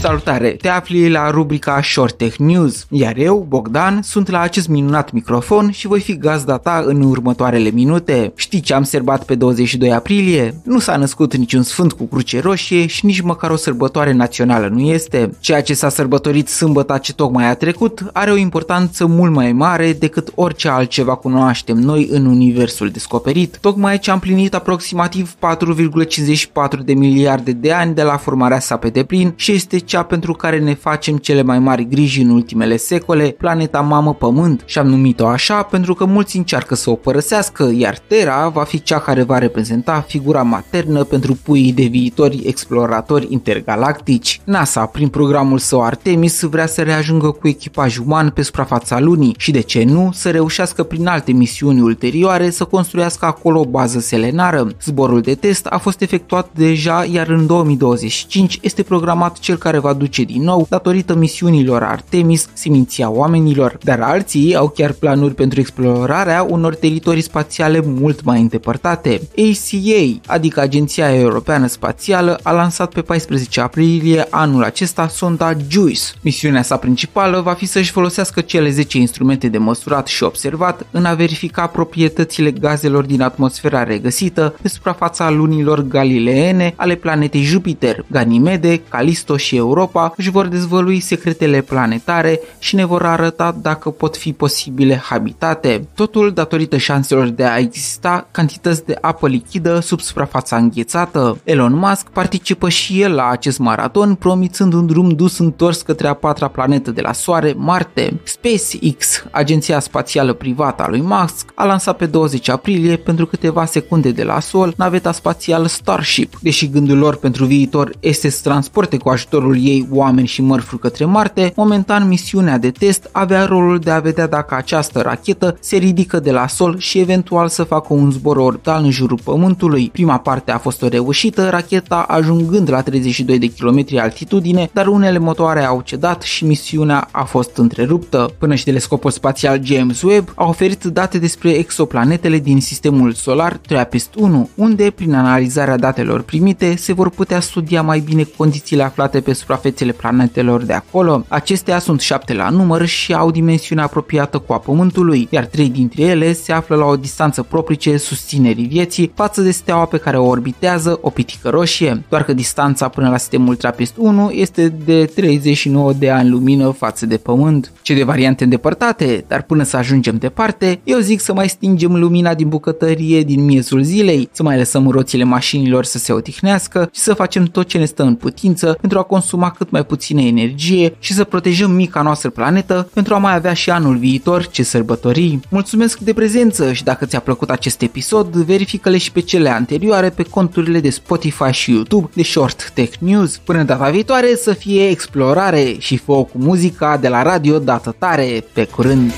Salutare! Te afli la rubrica Short Tech News, iar eu, Bogdan, sunt la acest minunat microfon și voi fi gazda ta în următoarele minute. Știi ce am sărbat pe 22 aprilie? Nu s-a născut niciun sfânt cu cruce roșie și nici măcar o sărbătoare națională nu este. Ceea ce s-a sărbătorit sâmbătă ce tocmai a trecut are o importanță mult mai mare decât orice altceva cunoaștem noi în universul descoperit. Tocmai ce am plinit aproximativ 4,54 de miliarde de ani de la formarea sa pe deplin și este cea pentru care ne facem cele mai mari griji în ultimele secole, planeta mamă Pământ și am numit-o așa pentru că mulți încearcă să o părăsească, iar Terra va fi cea care va reprezenta figura maternă pentru puii de viitori exploratori intergalactici. NASA, prin programul său Artemis, vrea să reajungă cu echipaj uman pe suprafața lunii și de ce nu să reușească prin alte misiuni ulterioare să construiască acolo o bază selenară. Zborul de test a fost efectuat deja, iar în 2025 este programat cel care va duce din nou, datorită misiunilor Artemis, seminția oamenilor, dar alții au chiar planuri pentru explorarea unor teritorii spațiale mult mai îndepărtate. ACA, adică Agenția Europeană Spațială, a lansat pe 14 aprilie anul acesta sonda JUICE. Misiunea sa principală va fi să-și folosească cele 10 instrumente de măsurat și observat în a verifica proprietățile gazelor din atmosfera regăsită pe suprafața lunilor galileene ale planetei Jupiter, Ganimede, Calisto și Europa își vor dezvălui secretele planetare și ne vor arăta dacă pot fi posibile habitate. Totul datorită șanselor de a exista cantități de apă lichidă sub suprafața înghețată. Elon Musk participă și el la acest maraton, promițând un drum dus întors către a patra planetă de la Soare, Marte. SpaceX, agenția spațială privată a lui Musk, a lansat pe 20 aprilie pentru câteva secunde de la Sol naveta spațială Starship. Deși gândul lor pentru viitor este să transporte cu ajutorul ei oameni și mărfuri către Marte, momentan misiunea de test avea rolul de a vedea dacă această rachetă se ridică de la Sol și eventual să facă un zbor orbital în jurul Pământului. Prima parte a fost o reușită, racheta ajungând la 32 de km altitudine, dar unele motoare au cedat și misiunea a fost întreruptă. Până și telescopul spațial James Webb a oferit date despre exoplanetele din sistemul solar TRAPPIST-1, unde, prin analizarea datelor primite, se vor putea studia mai bine condițiile aflate pe suprafețele planetelor de acolo. Acestea sunt șapte la număr și au dimensiune apropiată cu a Pământului, iar trei dintre ele se află la o distanță proprice susținerii vieții față de steaua pe care o orbitează, o pitică roșie, doar că distanța până la sistemul TRAPPIST-1 este de 39 de ani lumină față de Pământ. Ce de variante îndepărtate, dar până să ajungem departe, eu zic să mai stingem lumina din bucătărie din miezul zilei, să mai lăsăm roțile mașinilor să se odihnească și să facem tot ce ne stă în putință pentru a consuma cât mai puțină energie și să protejăm mica noastră planetă pentru a mai avea și anul viitor ce sărbători. Mulțumesc de prezență și dacă ți-a plăcut acest episod, verifică-le și pe cele anterioare pe conturile de Spotify și YouTube de Short Tech News. Până data viitoare să fie explorare și foc cu muzica de la radio dată tare. Pe curând!